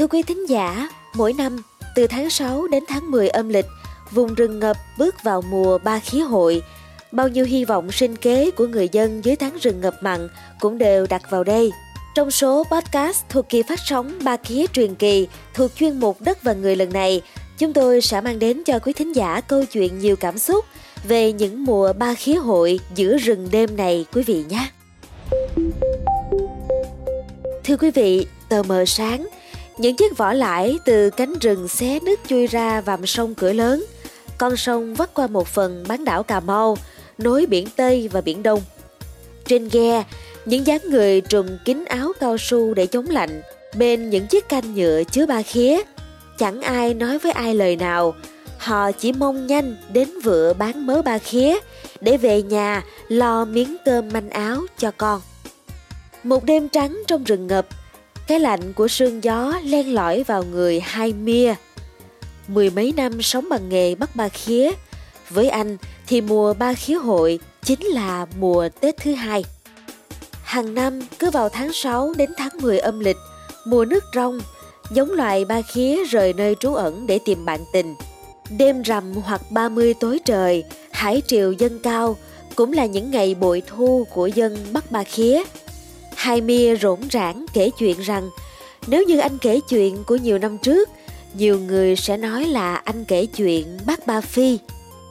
Thưa quý thính giả, mỗi năm từ tháng 6 đến tháng 10 âm lịch, vùng rừng ngập bước vào mùa ba khí hội. Bao nhiêu hy vọng sinh kế của người dân dưới tháng rừng ngập mặn cũng đều đặt vào đây. Trong số podcast thuộc kỳ phát sóng Ba Khía truyền kỳ thuộc chuyên mục Đất và Người lần này, chúng tôi sẽ mang đến cho quý thính giả câu chuyện nhiều cảm xúc về những mùa ba khí hội giữa rừng đêm này quý vị nhé. Thưa quý vị, tờ mờ sáng, những chiếc vỏ lãi từ cánh rừng xé nước chui ra vàm sông cửa lớn. Con sông vắt qua một phần bán đảo Cà Mau, nối biển Tây và biển Đông. Trên ghe, những dáng người trùm kín áo cao su để chống lạnh, bên những chiếc canh nhựa chứa ba khía. Chẳng ai nói với ai lời nào, họ chỉ mong nhanh đến vựa bán mớ ba khía để về nhà lo miếng cơm manh áo cho con. Một đêm trắng trong rừng ngập, cái lạnh của sương gió len lỏi vào người hai mia. Mười mấy năm sống bằng nghề bắt ba khía, với anh thì mùa ba khía hội chính là mùa Tết thứ hai. Hàng năm cứ vào tháng 6 đến tháng 10 âm lịch, mùa nước rong, giống loài ba khía rời nơi trú ẩn để tìm bạn tình. Đêm rằm hoặc 30 tối trời, hải triều dân cao cũng là những ngày bội thu của dân Bắc Ba Khía. Hai Mia rỗn rãng kể chuyện rằng nếu như anh kể chuyện của nhiều năm trước, nhiều người sẽ nói là anh kể chuyện bác Ba Phi.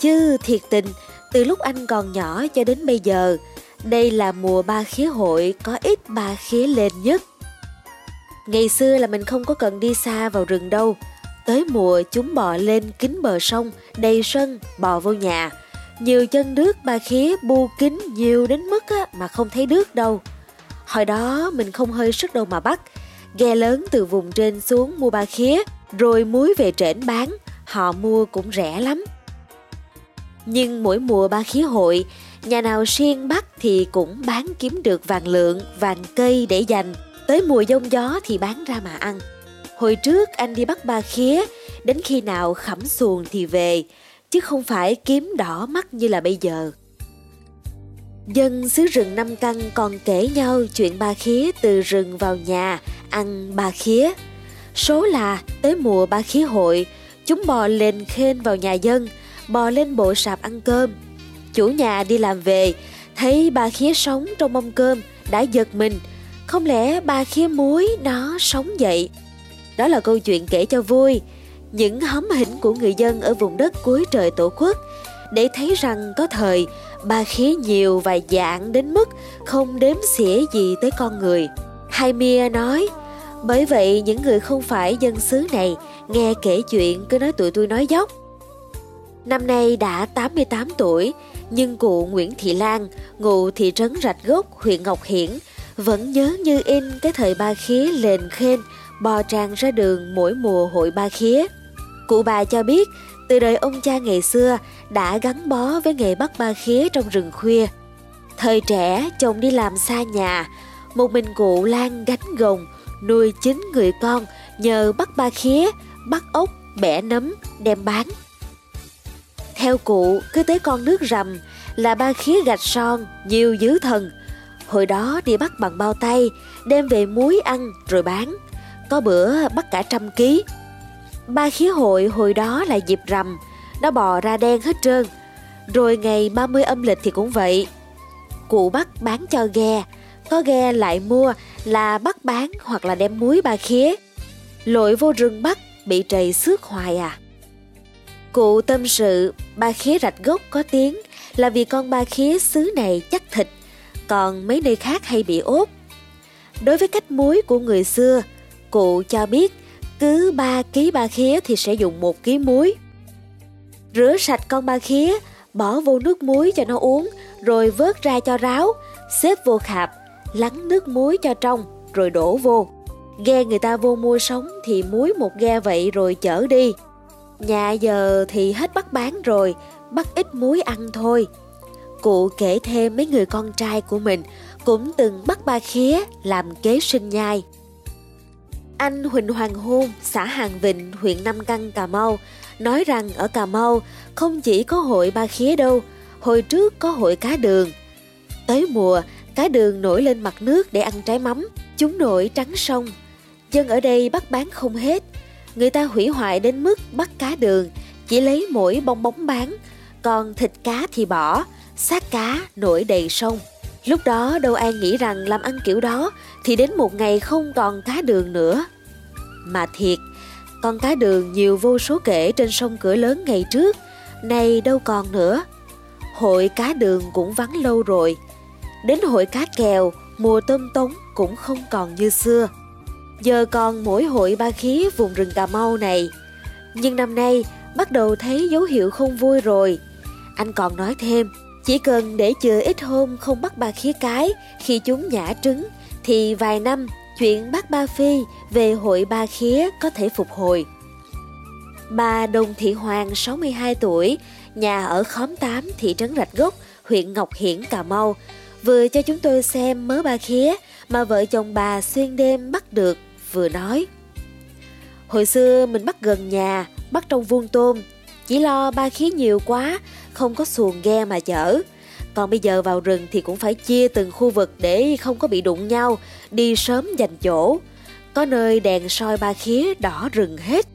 Chứ thiệt tình, từ lúc anh còn nhỏ cho đến bây giờ, đây là mùa ba khía hội có ít ba khía lên nhất. Ngày xưa là mình không có cần đi xa vào rừng đâu. Tới mùa chúng bò lên kính bờ sông, đầy sân, bò vô nhà. Nhiều chân nước ba khía bu kính nhiều đến mức mà không thấy nước đâu. Hồi đó mình không hơi sức đâu mà bắt. Ghe lớn từ vùng trên xuống mua ba khía, rồi muối về trển bán, họ mua cũng rẻ lắm. Nhưng mỗi mùa ba khía hội, nhà nào siêng bắt thì cũng bán kiếm được vàng lượng, vàng cây để dành. Tới mùa giông gió thì bán ra mà ăn. Hồi trước anh đi bắt ba khía, đến khi nào khẩm xuồng thì về, chứ không phải kiếm đỏ mắt như là bây giờ. Dân xứ rừng Năm Căn còn kể nhau chuyện ba khía từ rừng vào nhà, ăn ba khía. Số là tới mùa ba khía hội, chúng bò lên khên vào nhà dân, bò lên bộ sạp ăn cơm. Chủ nhà đi làm về, thấy ba khía sống trong mâm cơm, đã giật mình. Không lẽ ba khía muối nó sống dậy? Đó là câu chuyện kể cho vui. Những hóm hỉnh của người dân ở vùng đất cuối trời tổ quốc để thấy rằng có thời ba khía nhiều và dạng đến mức không đếm xỉa gì tới con người. Hai Mia nói, bởi vậy những người không phải dân xứ này nghe kể chuyện cứ nói tụi tôi nói dốc. Năm nay đã 88 tuổi, nhưng cụ Nguyễn Thị Lan, ngụ thị trấn Rạch Gốc, huyện Ngọc Hiển, vẫn nhớ như in cái thời ba khía lên khen bò tràn ra đường mỗi mùa hội ba khía. Cụ bà cho biết, từ đời ông cha ngày xưa đã gắn bó với nghề bắt ba khía trong rừng khuya. Thời trẻ, chồng đi làm xa nhà, một mình cụ Lan gánh gồng, nuôi chín người con nhờ bắt ba khía, bắt ốc, bẻ nấm, đem bán. Theo cụ, cứ tới con nước rầm là ba khía gạch son, nhiều dữ thần. Hồi đó đi bắt bằng bao tay, đem về muối ăn rồi bán. Có bữa bắt cả trăm ký. Ba khí hội hồi đó là dịp rằm, nó bò ra đen hết trơn. Rồi ngày 30 âm lịch thì cũng vậy. Cụ bắt bán cho ghe, có ghe lại mua là bắt bán hoặc là đem muối ba khía. Lội vô rừng bắt bị trầy xước hoài à. Cụ tâm sự ba khía rạch gốc có tiếng là vì con ba khía xứ này chắc thịt, còn mấy nơi khác hay bị ốp. Đối với cách muối của người xưa, cụ cho biết cứ 3 ký ba khía thì sẽ dùng 1 ký muối. Rửa sạch con ba khía, bỏ vô nước muối cho nó uống, rồi vớt ra cho ráo, xếp vô khạp, lắng nước muối cho trong, rồi đổ vô. Ghe người ta vô mua sống thì muối một ghe vậy rồi chở đi. Nhà giờ thì hết bắt bán rồi, bắt ít muối ăn thôi. Cụ kể thêm mấy người con trai của mình cũng từng bắt ba khía làm kế sinh nhai. Anh Huỳnh Hoàng Hôn, xã Hàng Vịnh, huyện Nam Căn, Cà Mau, nói rằng ở Cà Mau không chỉ có hội ba khía đâu, hồi trước có hội cá đường. Tới mùa, cá đường nổi lên mặt nước để ăn trái mắm, chúng nổi trắng sông. dân ở đây bắt bán không hết. Người ta hủy hoại đến mức bắt cá đường, chỉ lấy mỗi bong bóng bán, còn thịt cá thì bỏ, xác cá nổi đầy sông. Lúc đó đâu ai nghĩ rằng làm ăn kiểu đó thì đến một ngày không còn cá đường nữa. Mà thiệt, con cá đường nhiều vô số kể trên sông cửa lớn ngày trước, nay đâu còn nữa. Hội cá đường cũng vắng lâu rồi. Đến hội cá kèo, mùa tôm tống cũng không còn như xưa. Giờ còn mỗi hội ba khí vùng rừng Cà Mau này. Nhưng năm nay bắt đầu thấy dấu hiệu không vui rồi. Anh còn nói thêm, chỉ cần để chừa ít hôm không bắt ba khía cái khi chúng nhả trứng thì vài năm chuyện bắt ba phi về hội ba khía có thể phục hồi. Bà Đồng Thị Hoàng 62 tuổi, nhà ở khóm 8 thị trấn Rạch Gốc, huyện Ngọc Hiển, Cà Mau, vừa cho chúng tôi xem mớ ba khía mà vợ chồng bà xuyên đêm bắt được, vừa nói. Hồi xưa mình bắt gần nhà, bắt trong vuông tôm, chỉ lo ba khía nhiều quá, không có xuồng ghe mà chở. Còn bây giờ vào rừng thì cũng phải chia từng khu vực để không có bị đụng nhau, đi sớm dành chỗ. Có nơi đèn soi ba khía đỏ rừng hết.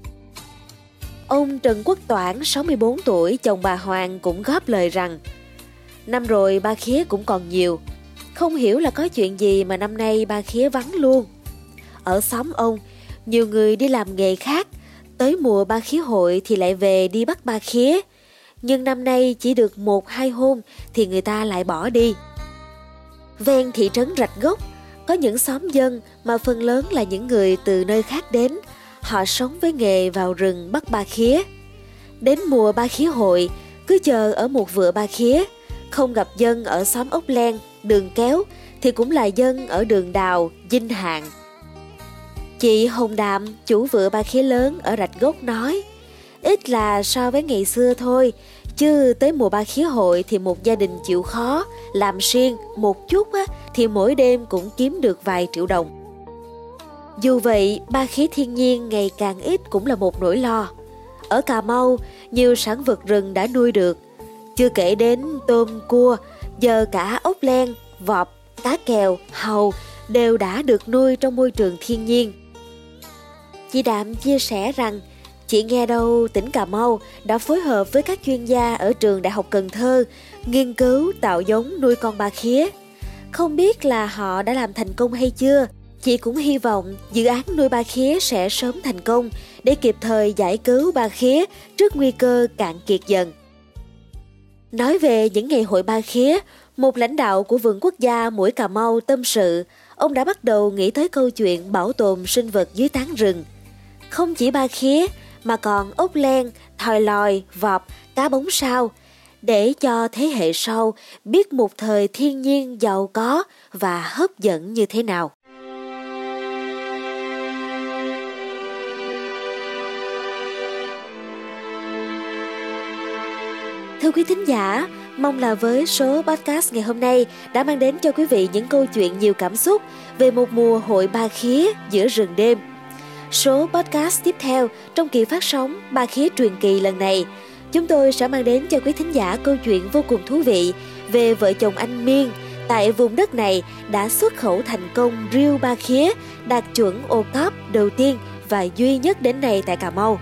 Ông Trần Quốc Toản, 64 tuổi, chồng bà Hoàng cũng góp lời rằng Năm rồi ba khía cũng còn nhiều, không hiểu là có chuyện gì mà năm nay ba khía vắng luôn. Ở xóm ông, nhiều người đi làm nghề khác, tới mùa ba khía hội thì lại về đi bắt ba khía. Nhưng năm nay chỉ được một hai hôm thì người ta lại bỏ đi. Ven thị trấn Rạch Gốc, có những xóm dân mà phần lớn là những người từ nơi khác đến. Họ sống với nghề vào rừng bắt ba khía. Đến mùa ba khía hội, cứ chờ ở một vựa ba khía, không gặp dân ở xóm ốc len, đường kéo thì cũng là dân ở đường đào, dinh hạng. Chị Hồng Đạm, chủ vựa ba khía lớn ở Rạch Gốc nói, ít là so với ngày xưa thôi, chứ tới mùa ba khí hội thì một gia đình chịu khó, làm xuyên một chút á, thì mỗi đêm cũng kiếm được vài triệu đồng. Dù vậy, ba khí thiên nhiên ngày càng ít cũng là một nỗi lo. Ở Cà Mau, nhiều sản vật rừng đã nuôi được. Chưa kể đến tôm, cua, giờ cả ốc len, vọp, cá kèo, hầu đều đã được nuôi trong môi trường thiên nhiên. Chị Đạm chia sẻ rằng Chị nghe đâu tỉnh Cà Mau đã phối hợp với các chuyên gia ở trường Đại học Cần Thơ nghiên cứu tạo giống nuôi con ba khía. Không biết là họ đã làm thành công hay chưa, chị cũng hy vọng dự án nuôi ba khía sẽ sớm thành công để kịp thời giải cứu ba khía trước nguy cơ cạn kiệt dần. Nói về những ngày hội ba khía, một lãnh đạo của vườn quốc gia mũi Cà Mau tâm sự, ông đã bắt đầu nghĩ tới câu chuyện bảo tồn sinh vật dưới tán rừng. Không chỉ ba khía, mà còn ốc len, thòi lòi, vọp, cá bóng sao, để cho thế hệ sau biết một thời thiên nhiên giàu có và hấp dẫn như thế nào. Thưa quý thính giả, mong là với số podcast ngày hôm nay đã mang đến cho quý vị những câu chuyện nhiều cảm xúc về một mùa hội ba khía giữa rừng đêm Số podcast tiếp theo trong kỳ phát sóng Ba Khía truyền kỳ lần này, chúng tôi sẽ mang đến cho quý thính giả câu chuyện vô cùng thú vị về vợ chồng anh Miên tại vùng đất này đã xuất khẩu thành công riêu ba khía đạt chuẩn ô top đầu tiên và duy nhất đến nay tại Cà Mau.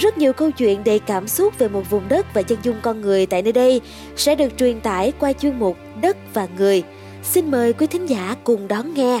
Rất nhiều câu chuyện đầy cảm xúc về một vùng đất và chân dung con người tại nơi đây sẽ được truyền tải qua chuyên mục Đất và Người. Xin mời quý thính giả cùng đón nghe.